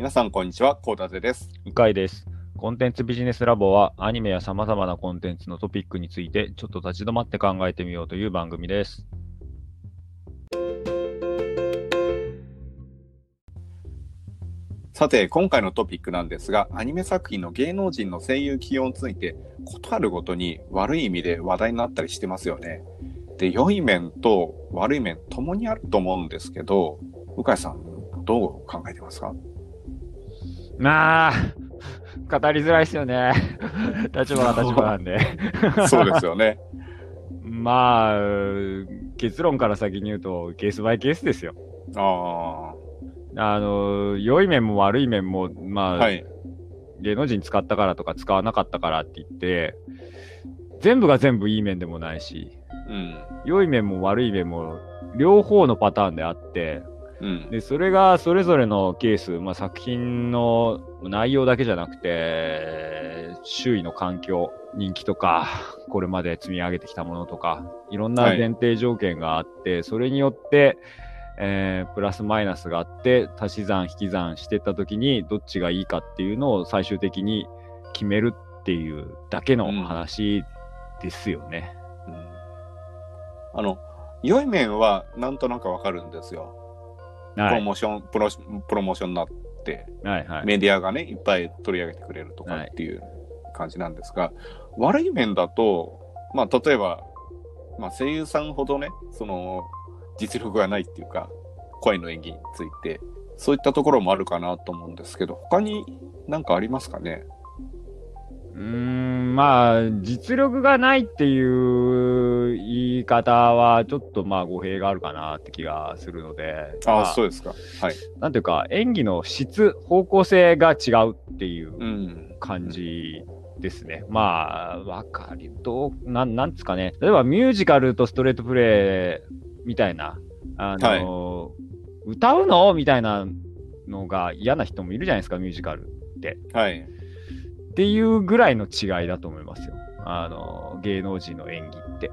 皆さん、こんにちは。コーダゼです。向井です。コンテンツビジネスラボはアニメや様々なコンテンツのトピックについてちょっと立ち止まって考えてみようという番組です。さて、今回のトピックなんですが、アニメ作品の芸能人の声優起用について、ことあるごとに悪い意味で話題になったりしてますよね。で、良い面と悪い面ともにあると思うんですけど、向井さん、どう考えてますか？まあ、語りづらいですよね。立場が立場なんで。そうですよね。まあ、結論から先に言うと、ケースバイケースですよ。ああの、良い面も悪い面も、まあ、あ、はい。芸能人使ったからとか使わなかったからって言って、全部が全部いい面でもないし、うん。良い面も悪い面も両方のパターンであって、うん。で、それがそれぞれのケース、まあ、作品の内容だけじゃなくて、周囲の環境、人気とか、これまで積み上げてきたものとか、いろんなはい前提条件があって、それによって、えープラスマイナスがあって、足し算引き算してった時に、どっちがいいかっていうのを最終的に決めるっていうだけの話ですよね。うんあの、良い面はなんとなくわかるんですよ。プはい。ロモーション、プロプロモーションになって、はいはい。メディアがね、いっぱい取り上げてくれるとかっていう感じなんですが、悪い面だと、まあ、例えば、まあ、声優さんほどね、その、実力がないっていうか、声の演技について、そういったところもあるかなと思うんですけど、他に何かありますかね？うーん、まあ、実力がないっていう言い方は、ちょっとまあ語弊があるかなって気がするので、ああ、まそうですか。はい。なんていうか、演技の質、方向性が違うっていううん。感じですね。まあ、わかり、どう、なん、なんですかね。例えばミュージカルとストレートプレイみたいな、あの、歌うの？みたいなのが嫌な人もいるじゃないですか、ミュージカル。はい。っていうぐらいの違いだと思いますよ。あの、芸能人の演技って。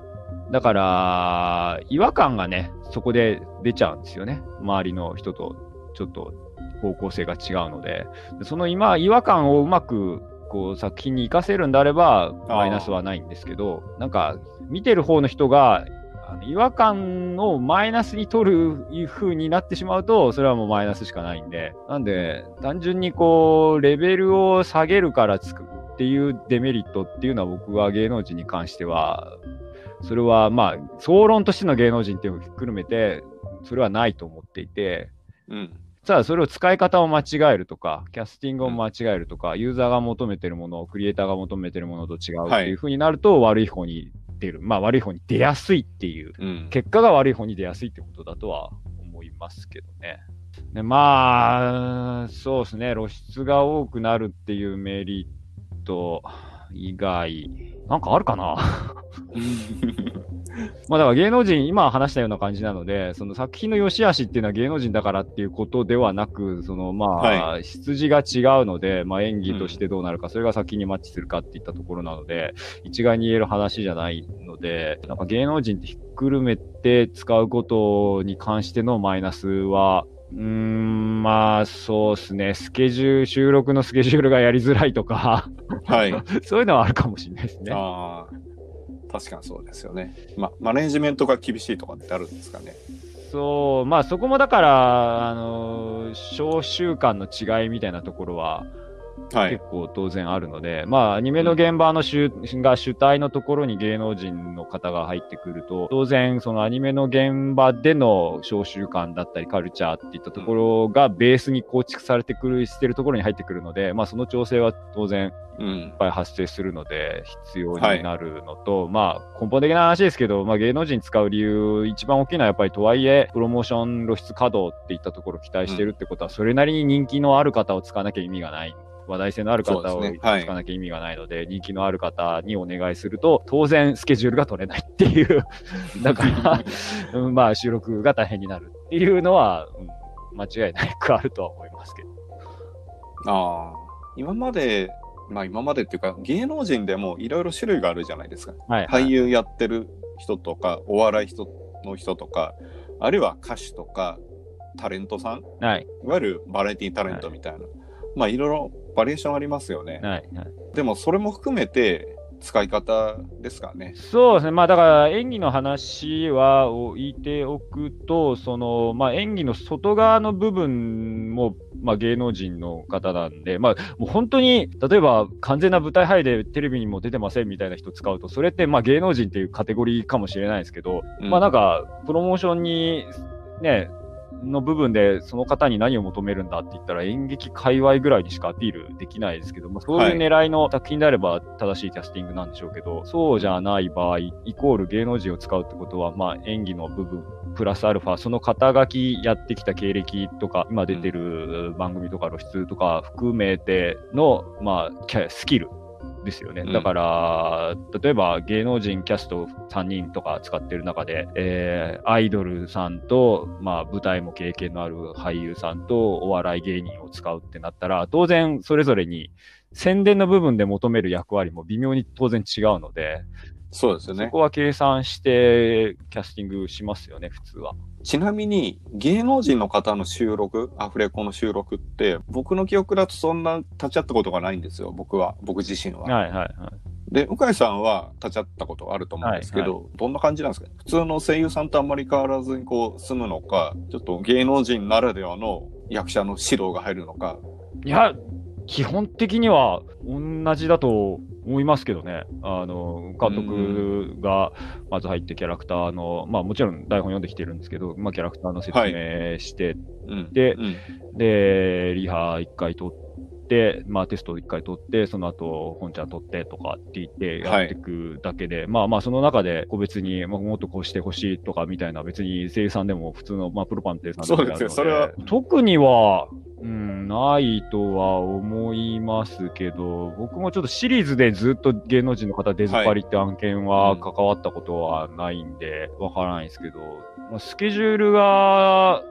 だから、違和感がね、そこで出ちゃうんですよね。周りの人とちょっと方向性が違うので。その今、違和感をうまくこう作品に活かせるんであれば、マイナスはないんですけど、なんか、見てる方の人が、あの違和感をマイナスに取るいう風になってしまうと、それはもうマイナスしかないんで。なんで、単純にこう、レベルを下げるからつくっていうデメリットっていうのは僕は芸能人に関しては、それはまあ、総論としての芸能人っていうのを含めて、それはないと思っていて、うん。ただそれを使い方を間違えるとか、キャスティングを間違えるとか、ユーザーが求めてるものをクリエイターが求めてるものと違うっていう風になると、悪い方に出る。まあ悪い方に出やすいっていう、うん。結果が悪い方に出やすいってことだとは思いますけどね。でまあ、そうですね、露出が多くなるっていうメリット以外、なんかあるかな？まあだから芸能人、今話したような感じなので、その作品の良し悪しっていうのは芸能人だからっていうことではなく、そのまあ、は出自が違うので、まあ演技としてどうなるか、それが作品にマッチするかっていったところなので、一概に言える話じゃないので、なんか芸能人ってひっくるめて使うことに関してのマイナスは、うーん、まあそうですね、スケジュール、収録のスケジュールがやりづらいとか、はい。そういうのはあるかもしれないですね。ああ、確かにそうですよね。ま、マネージメントが厳しいとかってあるんですかね。そう、まあそこもだから、あの、小習慣の違いみたいなところははい結。構当然あるので、まあアニメの現場の主、が主体のところに芸能人の方が入ってくると、当然そのアニメの現場での小習慣だったりカルチャーっていったところがベースに構築されてくる、してるところに入ってくるので、まあその調整は当然うんいっ。ぱい発生するので必要になるのと、まあ根本的な話ですけど、まあ、芸能人使う理由一番大きいのはやっぱりとはいえプロモーション露出稼働っていったところを期待してるってことは、それなりに人気のある方を使わなきゃ意味がない話題性のある方を使わなきゃ意味がないので、人気のある方にお願いすると、当然スケジュールが取れないっていう、だから、うんまあ収録が大変になるっていうのは、うん間違いなくあるとは思いますけど。ああ、今まで、まあ今までっていうか、芸能人でもいろいろ種類があるじゃないですか。はい、俳優やってる人とか、お笑い人の人とか、あるいは歌手とか、タレントさん、はい。いわゆるバラエティタレントみたいな、まあいろいろバリエーションありますよね。はい。はい。でもそれも含めて使い方ですかね。そうですね。まあだから演技の話は置いておくと、その、まあ演技の外側の部分も、まあ芸能人の方なんで、まあもう本当に、例えば完全な舞台配でテレビにも出てませんみたいな人使うと、それってまあ芸能人っていうカテゴリーかもしれないですけど、うんまあなんか、プロモーションに、ね、の部分でその方に何を求めるんだって言ったら演劇界隈ぐらいにしかアピールできないですけど、まあ、そういう狙いの作品であれば正しいキャスティングなんでしょうけど、そうじゃない場合、イコール芸能人を使うってことは、まあ演技の部分、プラスアルファ、その肩書きやってきた経歴とか、今出てる番組とか露出とか含めての、まあ、スキルですよね。うんだから、例えば芸能人キャスト3人とか使ってる中で、えーアイドルさんと、まあ、舞台も経験のある俳優さんとお笑い芸人を使うってなったら、当然それぞれに宣伝の部分で求める役割も微妙に当然違うので、そうですよねそこ。は計算してキャスティングしますよね、普通は。ちなみに芸能人の方の収録、アフレコの収録って僕の記憶だとそんな立ち会ったことがないんですよ、僕は。僕自身は。はいはいはい。で、向井さんは立ち会ったことあると思うんですけど、どんな感じなんですか普通の声優さんとあんまり変わらずにこう住むのか、ちょっと芸能人ならではの役者の指導が入るのか。いや、基本的には同じだと思いますけどね。あの、監督がまず入ってキャラクターの、まあもちろん台本読んできてるんですけど、まあキャラクターの説明して、うん。でうん、で、リハ一回取って、まあテスト一回取って、その後本ちゃん取ってとかって言ってやっていくだけで、まあまあその中で個別に、まあ、もっとこうしてほしいとかみたいな別に声優さんでも普通の、まあプロパンテさんそうですよ。それは。特には、うん、ないとは思いますけど、僕もちょっとシリーズでずっと芸能人の方出ずっぱりって案件は関わったことはないんで、わからないですけど、まあスケジュールが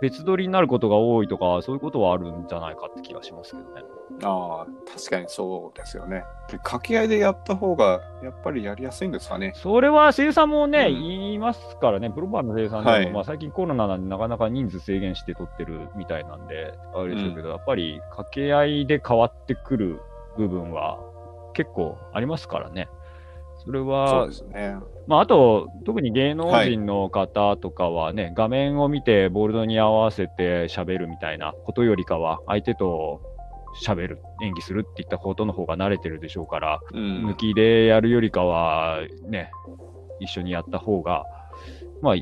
別撮りになることが多いとか、そういうことはあるんじゃないかって気がしますけどね。ああ、確かにそうですよね。で掛け合いでやった方がやっぱりやりやすいんですかね。それは声優さんもね、うん言いますからね、プロパンの声優さんでも、はいまあ最近コロナなんでなかなか人数制限して撮ってるみたいなんで、あれでしょうけど、やっぱり掛け合いで変わってくる部分は結構ありますからね。それは。まああと、特に芸能人の方とかはね、画面を見てボールドに合わせて喋るみたいなことよりかは、相手と喋る、演技するっていったことの方が慣れてるでしょうから、うん。抜きでやるよりかは、ね、一緒にやった方が、まあ、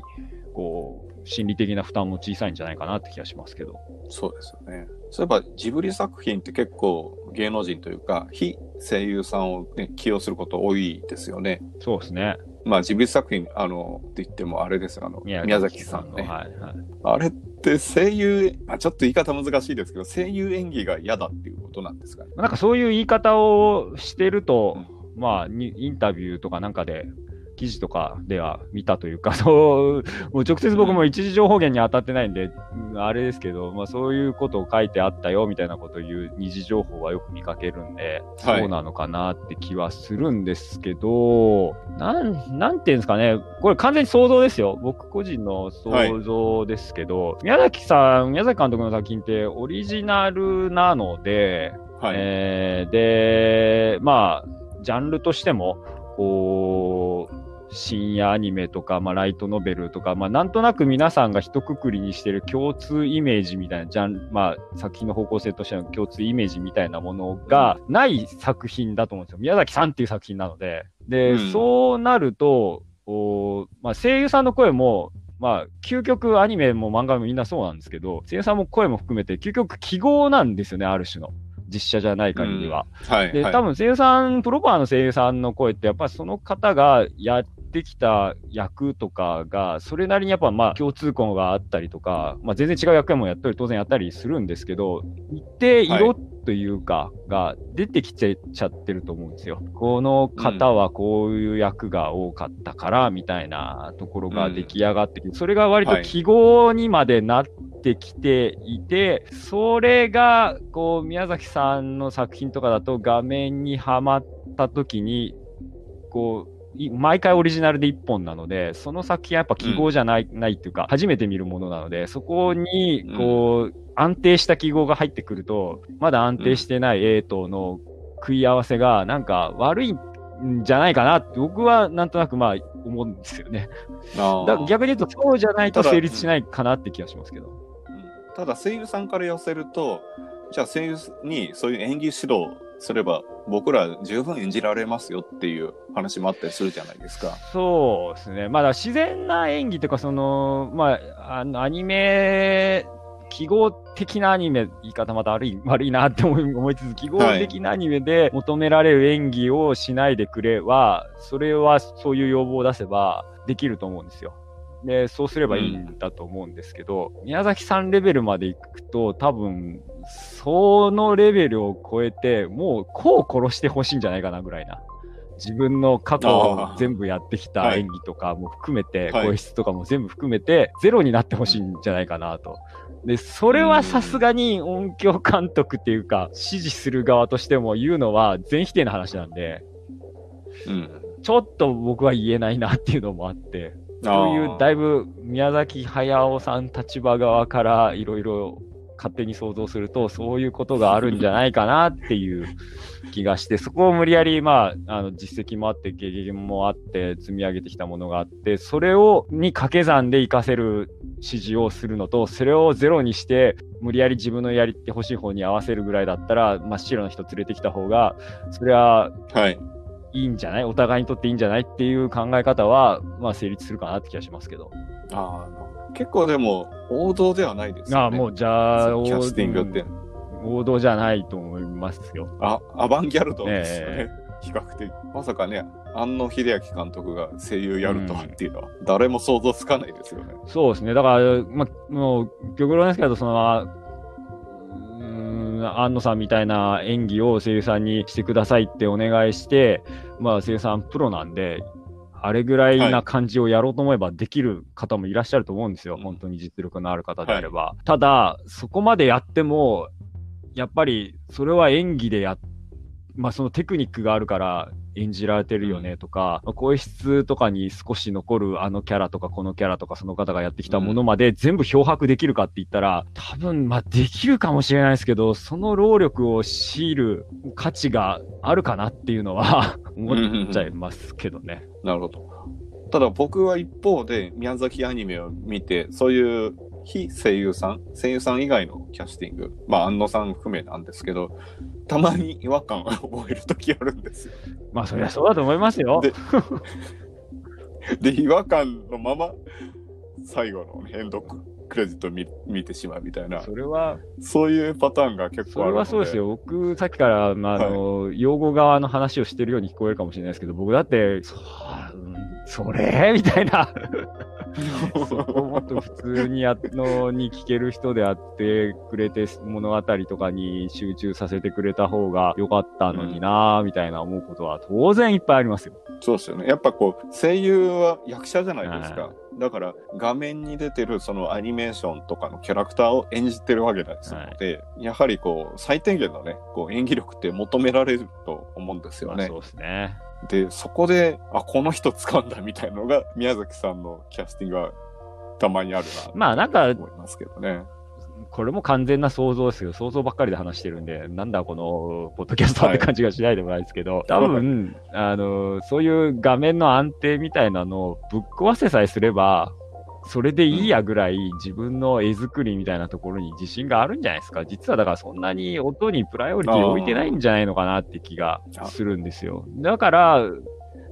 こう、心理的な負担も小さいんじゃないかなって気がしますけど。そうですよね。そういえばジブリ作品って結構芸能人というか、非声優さんを、ね、起用すること多いですよね。そうですね。まあジブリ作品、あの、って言ってもあれですよ、あの、宮崎さんのね。はいはい。あれって声優、あ、ちょっと言い方難しいですけど、声優演技が嫌だっていうことなんですかね。なんかそういう言い方をしてると、うまあに、インタビューとかなんかで、記事とかでは見たというか、そう、もう直接僕も一時情報源に当たってないんで、うんあれですけど、まあそういうことを書いてあったよみたいなことを言う二次情報はよく見かけるんで、はいそうなのかなって気はするんですけど、なん、なんていうんですかね、これ完全に想像ですよ。僕個人の想像ですけど、宮崎さん、宮崎監督の作品ってオリジナルなので、はい。えーで、まあ、ジャンルとしても、こう、深夜アニメとか、まあ、ライトノベルとか、まあ、なんとなく皆さんが一括りにしてる共通イメージみたいな、ジャンまあ、作品の方向性としての共通イメージみたいなものがない作品だと思うんですよ。宮崎さんっていう作品なので。で、うんそうなると、おまあ、声優さんの声も、まあ、究極アニメも漫画もみんなそうなんですけど、声優さんも声も含めて、究極記号なんですよね、ある種の。実写じゃない限りは。はい。で、はい多分声優さん、プロパーの声優さんの声って、やっぱりその方がやってきた役とかが、それなりにやっぱまあ共通項があったりとか、まあ全然違う役もやったり、当然やったりするんですけど、一定色というか、が出てきちゃってると思うんですよ。この方はこういう役が多かったから、みたいなところが出来上がってきて、それが割と記号にまでなってきていて、それが、こう、宮崎さんの作品とかだと画面にはまった時に、こう、い毎回オリジナルで一本なので、その作品はやっぱ記号じゃない、ないっていうか、初めて見るものなので、そこに、こう、安定した記号が入ってくると、まだ安定してない A との食い合わせが、なんか悪いんじゃないかなって、僕はなんとなくまあ思うんですよね。だ逆に言うと、そうじゃないと成立しないかなって気がしますけど。うん。ただ声優さんから寄せるとじゃあ声優にそういう演技指導すれば僕ら十分演じられますよっていう話もあったりするじゃないですか。そうですね。まあ、だ自然な演技というか、その、まあ、あの、アニメ、記号的なアニメ、言い方また悪い、悪いなって思い思いつつ、記号的なアニメで求められる演技をしないでくれは、それはそういう要望を出せばできると思うんですよ。で、そうすればいいんだと思うんですけど、宮崎さんレベルまで行くと、多分、そのレベルを超えて、もう、こう殺してほしいんじゃないかなぐらいな。自分の過去を全部やってきた演技とかも含めて、はい声質とかも全部含めて、ゼロになってほしいんじゃないかなと。で、それはさすがに音響監督っていうか、指示する側としても言うのは全否定の話なんで、うん。ちょっと僕は言えないなっていうのもあって、そういうだいぶ宮崎駿さん立場側からいろいろ勝手に想像すると、そういうことがあるんじゃないかなっていう気がして、そこを無理やり、まあ、あの実績もあって、経験もあって、積み上げてきたものがあって、それをに掛け算で活かせる指示をするのと、それをゼロにして、無理やり自分のやりってほしい方に合わせるぐらいだったら、真っ白な人連れてきた方が、それは。いいんじゃない？お互いにとっていいんじゃない？っていう考え方は、まあ成立するかなって気がしますけど。あー結構でも王道ではないですよね。ああ、もうじゃあ、キャスティングって。王王道じゃないと思いますよ。あ、アバンギャルドですよね。え比較的。まさかね、安野秀明監督が声優やるとはっていうのは、誰も想像つかないですよね。そうですね。だから、まあ、もう、極論ですけど、その、安野さんみたいな演技を声優さんにしてくださいってお願いして、まあ、声優さんプロなんで、あれぐらいな感じをやろうと思えばできる方もいらっしゃると思うんですよ。うん本当に実力のある方であれば。ただ、そこまでやっても、やっぱり、それは演技でやっまあそのテクニックがあるから演じられてるよねとか、まあ声質とかに少し残るあのキャラとかこのキャラとかその方がやってきたものまで全部漂白できるかって言ったら、多分まあできるかもしれないですけど、その労力を強いる価値があるかなっていうのは 思っちゃいますけどね。なるほど。ただ僕は一方で宮崎アニメを見て、そういう非声優さん、声優さん以外のキャスティング、まあ安野さん含めなんですけど、たまに違和感を覚えるときあるんですよ。まあそりゃそうだと思いますよ。でで、違和感のまま、最後のエンドクレジットを見見てしまうみたいな、それは、そういうパターンが結そ構あるので。れはそうですよ。僕、さっきから、まあ、あの、用語側の話をしてるように聞こえるかもしれないですけど、僕だって、そ,、うん、それ？みたいな。そこをもっと普通にやのに聞ける人であってくれて、物語とかに集中させてくれた方が良かったのになぁ、みたいな思うことは当然いっぱいありますよ。そうですよね。やっぱこう、声優は役者じゃないですか。だから、画面に出てるそのアニメーションとかのキャラクターを演じてるわけですので、やはりこう、最低限のね、こう演技力って求められると思うんですよね。まあそうですね。で、そこで、あ、この人掴んだみたいのが、宮崎さんのキャスティングはたまにあるな、まあなんか、思いますけどね。これも完全な想像ですけど、想像ばっかりで話してるんで、なんだこの、ポッドキャストって感じがしないでもないですけど、多分、あの、そういう画面の安定みたいなのをぶっ壊せさえすれば、それでいいやぐらい自分の絵作りみたいなところに自信があるんじゃないですか。実はだからそんなに音にプライオリティ置いてないんじゃないのかなって気がするんですよ。だから、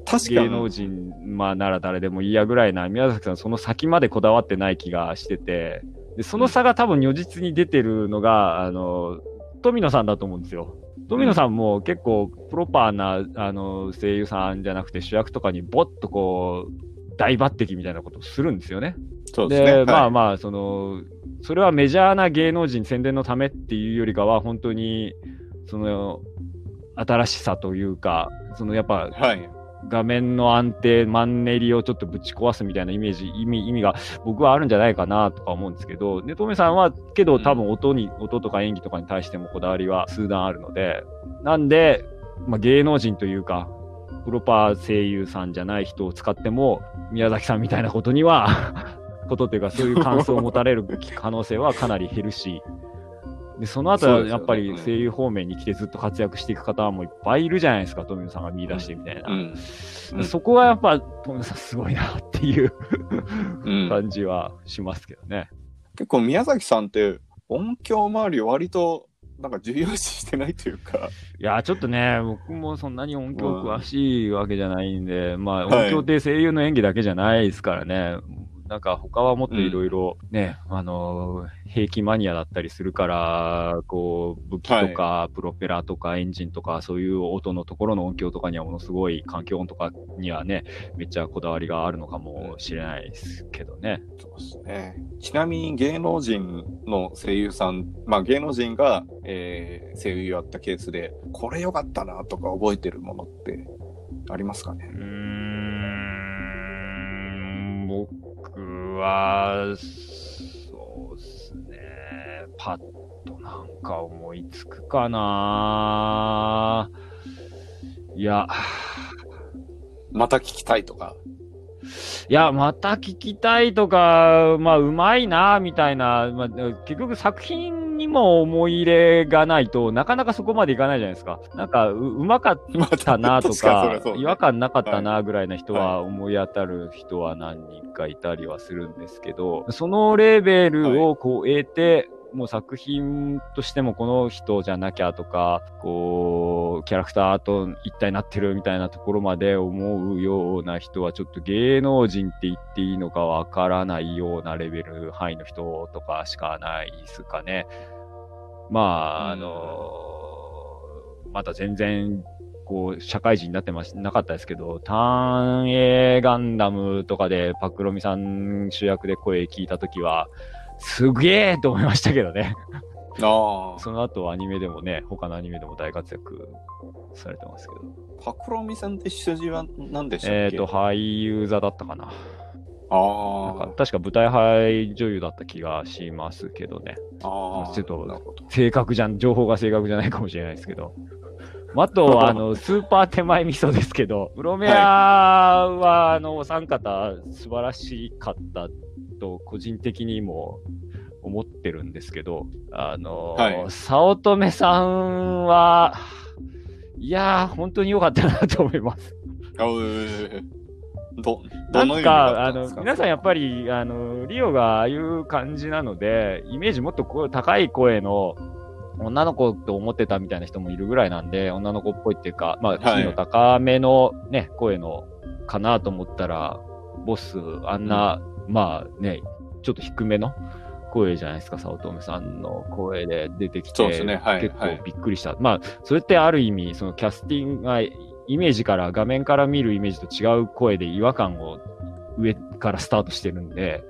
確か芸能に。人、まあ、なら誰でもいいやぐらいな、宮崎さん、その先までこだわってない気がしてて、でその差が多分如実に出てるのが、あの、富野さんだと思うんですよ。富野さんも結構プロパーな、あの、声優さんじゃなくて主役とかにボッとこう、大抜擢みたいなことをするんですよね。でそうですね。はいまあまあ、その、それはメジャーな芸能人宣伝のためっていうよりかは、本当に、その、新しさというか、そのやっぱはい。画面の安定、マンネリをちょっとぶち壊すみたいなイメージ、意味、意味が僕はあるんじゃないかなとか思うんですけど、で、トメさんは、けど多分音に、音とか演技とかに対してもこだわりは数段あるので、なんで、まあ芸能人というか、プロパー声優さんじゃない人を使っても、宮崎さんみたいなことには ことというか、そういう感想を持たれる可能性はかなり減るし、で、その後はやっぱり声優方面に来てずっと活躍していく方もいっぱいいるじゃないですか、富野さんが見出してみたいな。うんうん、そこはやっぱ富野さんすごいなっていう感じはしますけどね。結構宮崎さんって音響周り割となんか重要視してないというか。いや、ちょっとね、僕もそんなに音響詳しいわけじゃないんで、うん、まあ、音響って声優の演技だけじゃないですからね。なんか他はもっといろいろね、うん、あの、兵器マニアだったりするから、こう、武器とか、プロペラとかエンジンとか、そういう音のところの音響とかにはものすごい環境音とかにはね、めっちゃこだわりがあるのかもしれないですけどね。そうですね。ちなみに芸能人の声優さん、まあ芸能人が、えー、声優やったケースで、これ良かったなとか覚えてるものってありますかね？うん、僕は、そうっすね。パッとなんか思いつくかないや。また聞きたいとか。いや、また聞きたいとか、まあ、うまいな、みたいな、まあ、結局作品にも思い入れがないとなかなかそこまでいかないじゃないですか。なんかう、うまかったなとか、違和感なかったなぐらいな人は思い当たる人は何人かいたりはするんですけど、そのレベルを超えて、もう作品としてもこの人じゃなきゃとか、こう、キャラクターと一体なってるみたいなところまで思うような人はちょっと芸能人って言っていいのかわからないようなレベル範囲の人とかしかないですかね。まあ、あの、まだ全然こう、社会人になってまし、なかったですけど、ターン A ガンダムとかでパクロミさん主役で声聞いたときは、すげえと思いましたけどね。ああ。その後アニメでもね、他のアニメでも大活躍されてますけど。パクロミさんって出自は何でしたっけ？えっ、ー、と、俳優座だったかな。ああ。確か舞台俳女優だった気がしますけどね。ああ。ちょっと、正確じゃん、情報が正確じゃないかもしれないですけど。あと、あの、スーパー手前味噌ですけど、プロメアは、あの、お三方素晴らしかったと、個人的にも思ってるんですけど、あの、はい、早乙女さんは、いやー、本当に良かったなと思います。ど、どのなんか、あの、皆さんやっぱり、あの、リオがああいう感じなので、イメージもっとこう高い声の、女の子と思ってたみたいな人もいるぐらいなんで、女の子っぽいっていうか、まあ、キーの高めのね、声のかなと思ったら、ボス、あんな、うん、まあね、ちょっと低めの声じゃないですか、早乙女さんの声で出てきて、ね、はい、結構びっくりした。はい、まあ、それってある意味、そのキャスティングが、イメージから、画面から見るイメージと違う声で違和感を上からスタートしてるんで、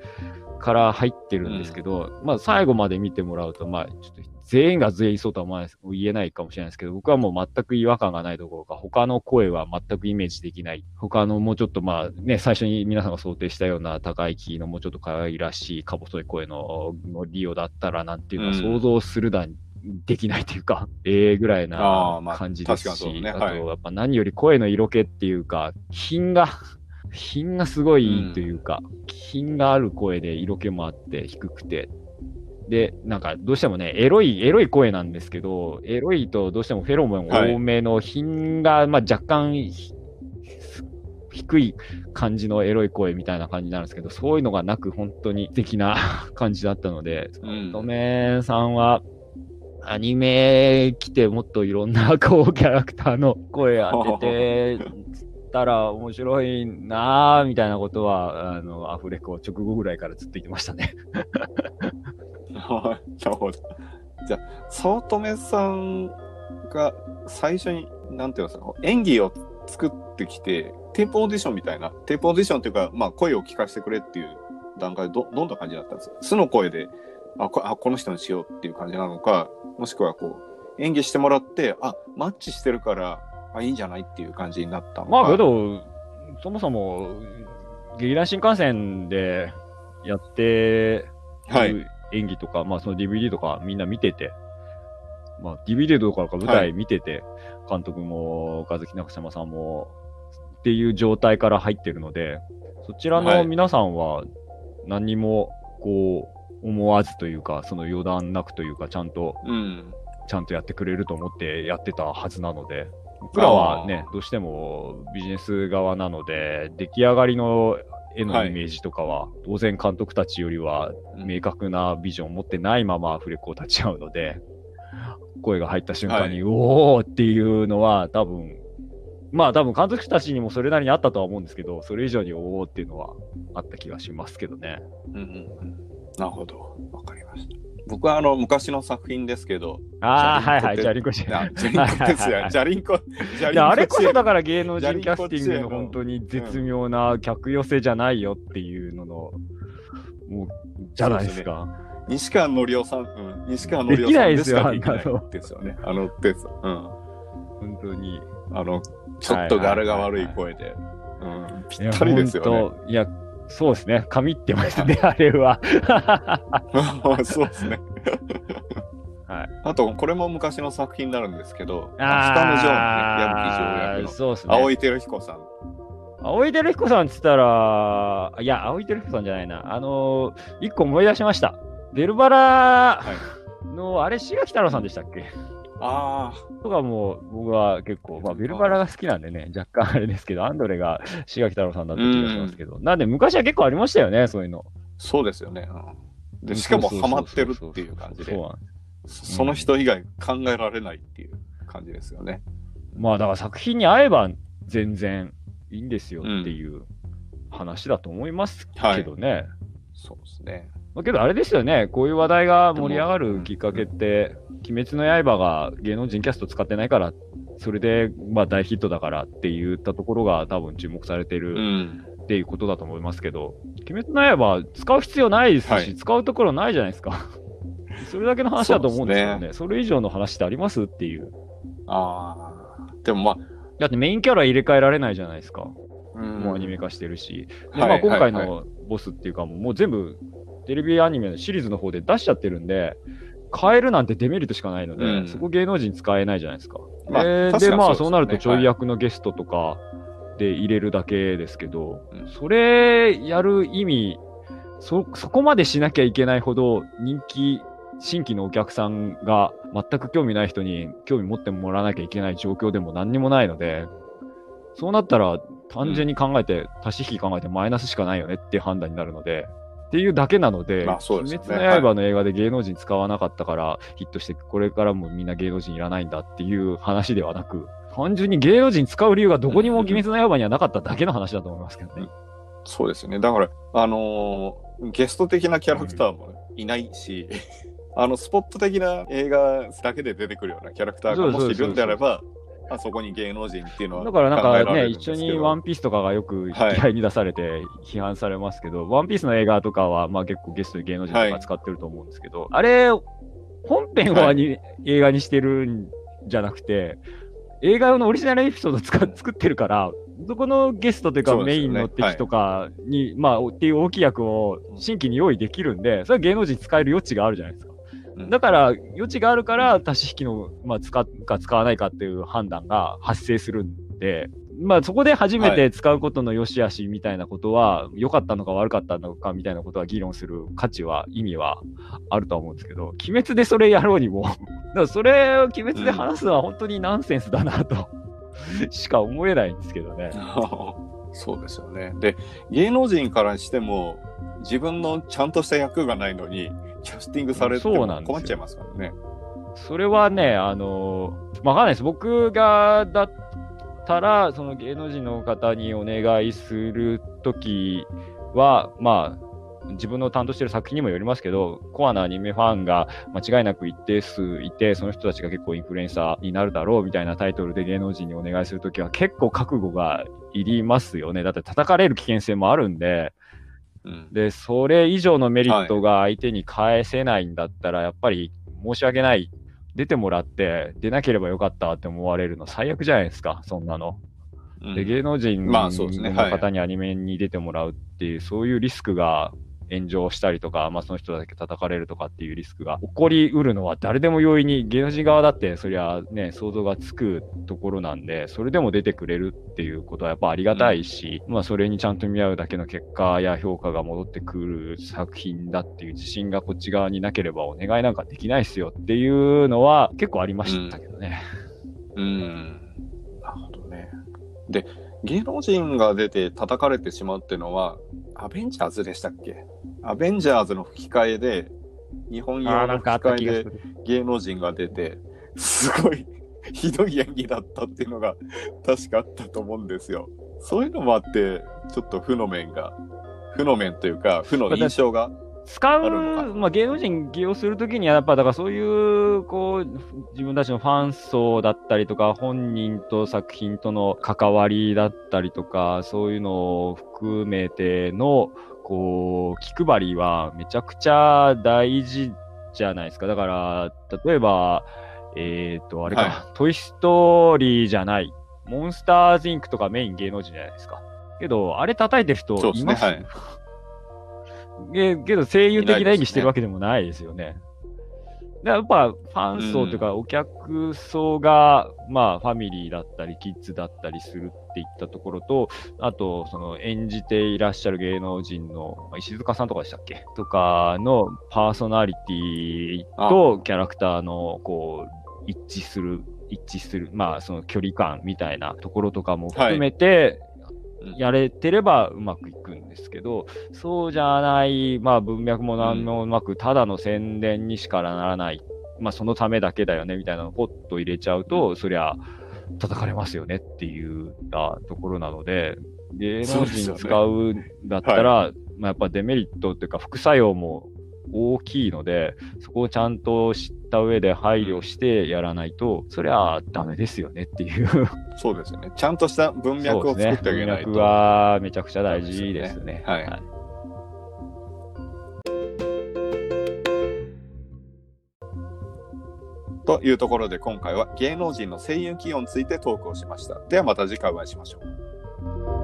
から入ってるんですけど、うん、まあ最後まで見てもらうと、まあちょっと全員が全員そうとは言えないかもしれないですけど、僕はもう全く違和感がないどころか、他の声は全くイメージできない。他のもうちょっとまあね、最初に皆さんが想定したような高いキーのもうちょっと可愛らしい、か細い声ののリオだったらなんていうのは想像するだに、できないというか、ええぐらいな感じですし、あ,、ねはい、あとやっぱ何より声の色気っていうか、品が 品がすごいいいというか、うん、品がある声で色気もあって低くて。で、なんかどうしてもね、エロい、エロい声なんですけど、エロいとどうしてもフェロモン多めの品が、まあ若干低い感じのエロい声みたいな感じなんですけど、そういうのがなく本当に素敵な 感じだったので、とめさんは、アニメ来てもっといろんなこうキャラクターの 声当ててたら面白いなぁ、みたいなことは、あの、アフレコ直後ぐらいからずっと言ってましたね。なるほど。じゃあ、早乙女さんが最初に、なんていうんですか、演技を作ってきて、テープオーディションみたいな、テープオーディションっていうか、まあ、声を聞かせてくれっていう段階でど、どんな感じだったんですか？素の声で、あこあ、この人にしようっていう感じなのか、もしくはこう、演技してもらって、あ、マッチしてるから、あ、いいんじゃないっていう感じになった。まあ、けど、そもそも、劇団新幹線でやってはい。演技とか、まあその DVD とかみんな見てて、まあ DVD とかか舞台見てて、はい、監督も、岡崎中島さんも、っていう状態から入ってるので、そちらのはい皆さんは何にもこう思わずというか、その予断なくというか、ちゃんと、うん。ちゃんとやってくれると思ってやってたはずなので、僕らはね、どうしてもビジネス側なので、出来上がりの絵のイメージとかは、当然監督たちよりは明確なビジョンを持ってないままアフレコを立ち会うので、声が入った瞬間に、はおーっていうのは多分、まあ多分監督たちにもそれなりにあったとは思うんですけど、それ以上におーっていうのはあった気がしますけどね。うんうんうん。なるほど。わかりました。僕はあの、昔の作品ですけど、ああ、はいはい、じじゃあリコシいやジャリンコですよ。ジャリンコ、ジャリンコいや、あれこそだだから芸能人キャスティングの本当に絶妙な客寄せじゃないよっていうのの、もう、じゃないですか。西川のりおさん、うん、西川のりおさんですしかできないあんなのですよね。あのです。うん。本当に。あの、ちょっと柄が悪い声で。うん。ぴったりですよね。いや、そうですね。神ってますね、あれは。そうですね。はい。あと、これも昔の作品になるんですけど、あ北のジョーのね、矢吹城役のそうですね。青井輝彦さん。青井輝彦さんっつったら、いや、青井輝彦さんじゃないな。あのー、一個思い出しました。ベルバラの、あれ、志垣太郎さんでしたっけ？あとかも僕は結構、まあ、ベルバラが好きなんでね、若干あれですけど、アンドレが志垣太郎さんだった気がしますけど、なんで昔は結構ありましたよね、そういうの。あ、そうですよね。うん。で、しかもハマってるっていう感じで。そう、なんそその人以外考えられないっていう感じですよね。まあだから作品に合えば全然いいんですよっていう話だと思いますけどね。そうですね。まあ、けどあれですよね、こういう話題が盛り上がるきっかけって、鬼滅の刃が芸能人キャスト使ってないから、それでまあ大ヒットだからって言ったところが多分注目されてるうん。っていうことだと思いますけど、鬼滅の刃使う必要ないですし、はい使うところないじゃないですか。それだけの話だと思うんですよね。そうそれ以上の話ってありますっていう。ああ。でもまあ、だってメインキャラ入れ替えられないじゃないですか。うんもうアニメ化してるし。で、はいまあ今回はいのボスっていうか、もう全部テレビアニメのシリーズの方で出しちゃってるんで、変えるなんてデメリットしかないので、うん。そこ芸能人使えないじゃないですか。まあえーで、まあそうなるとちょい役のゲストとかで入れるだけですけど、うん。それやる意味、そ、そこまでしなきゃいけないほど人気、新規のお客さんが全く興味ない人に興味持ってもらわなきゃいけない状況でも何にもないので、そうなったら単純に考えて、足し引き考えてマイナスしかないよねっていう判断になるので、っていうだけなので、まあそうでね。鬼滅の刃の映画で芸能人使わなかったからヒットして、これからもみんな芸能人いらないんだっていう話ではなく、単純に芸能人使う理由がどこにも鬼滅の刃にはなかっただけの話だと思いますけどね。そうですよね。だから、あのーゲスト的なキャラクターもいないし、あの、スポット的な映画だけで出てくるようなキャラクターがもしいるんであれば、あそこに芸能人っていうのはだからなんかね、一緒にワンピースとかがよく引きはい合いに出されて批判されますけど、ワンピースの映画とかはまあ結構ゲストに芸能人とか使ってると思うんですけど、あれ、本編をアニ、映画にしてるんじゃなくて、映画用のオリジナルエピソードを使っ作ってるから、そこのゲストというかメインの敵とかに、まあ、っていう大きい役を新規に用意できるんで、それは芸能人使える余地があるじゃないですか。うんだから、余地があるから、足し引きの、まあ、使うか使わないかっていう判断が発生するんで、まあ、そこで初めて使うことの良し悪しみたいなことは、良かったのか悪かったのかみたいなことは議論する価値は、意味はあるとは思うんですけど、鬼滅でそれやろうにも、だからそれを鬼滅で話すのは本当にナンセンスだなと、しか思えないんですけどね。そうですよね。で、芸能人からしても、自分のちゃんとした役がないのに、キャスティングされても困っちゃいますからね。それはね、あのまあ、わかんないです。僕がだったら、その芸能人の方にお願いするときは、まあ、自分の担当してる作品にもよりますけど、コアなアニメファンが間違いなく一定数いて、その人たちが結構インフルエンサーになるだろうみたいなタイトルで芸能人にお願いするときは結構覚悟がいりますよね。だって叩かれる危険性もあるんで、うん。で、それ以上のメリットが相手に返せないんだったら、やっぱり申し訳ない。出てもらって、出なければよかったって思われるの最悪じゃないですか、そんなの。うんで、芸能人の方にアニメに出てもらうっていう、そういうリスクが炎上したりとか、まあその人だけ叩かれるとかっていうリスクが起こりうるのは誰でも容易に、芸能人側だってそりゃね、想像がつくところなんで、それでも出てくれるっていうことはやっぱありがたいし、まあそれにちゃんと見合うだけの結果や評価が戻ってくる作品だっていう自信がこっち側になければお願いなんかできないっすよっていうのは結構ありましたけどね。うん。なるほどね。で、芸能人が出て叩かれてしまうっていうのは、アベンジャーズでしたっけ？アベンジャーズの吹き替えで、日本用の吹き替えで芸能人が出て、すごい ひどい演技だったっていうのが確かあったと思うんですよ。そういうのもあって、ちょっと負の面が、負の面というか、負の印象が。使う、まあ、芸能人起用するときには、やっぱだからそういう、こう、自分たちのファン層だったりとか、本人と作品との関わりだったりとか、そういうのを含めての、こう、気配りはめちゃくちゃ大事じゃないですか。だから、例えば、えっ、と、あれか、はトイストーリーじゃない、モンスターズインクとかメイン芸能人じゃないですか。けど、あれ叩いてる人そうですね。いますはい。けけど声優的いな演技してるわけでもないですよね。やっぱファン層というか、お客層が、まあ、ファミリーだったり、キッズだったりするっていったところと、あと、その演じていらっしゃる芸能人の、まあ石塚さんとかでしたっけ？とかのパーソナリティとキャラクターの、こう、一致する、一致する、まあ、その距離感みたいなところとかも含めて、うんやれてればうまくいくんですけど、そうじゃない、まあ文脈も何もうまく、ただの宣伝にしかならない、まあそのためだけだよねみたいなのをポッと入れちゃうと、そりゃ叩かれますよねっていうたところなので、芸能人使うんだったら、まあやっぱデメリットっていうか副作用も大きいので、そこをちゃんと知った上で配慮してやらないと、そりゃダメですよねっていう。そうですよね。ちゃんとした文脈を作ってあげないと。文脈はめちゃくちゃ大事ですね。はいというところで今回は芸能人の声優起用についてトークをしました。ではまた次回お会いしましょう。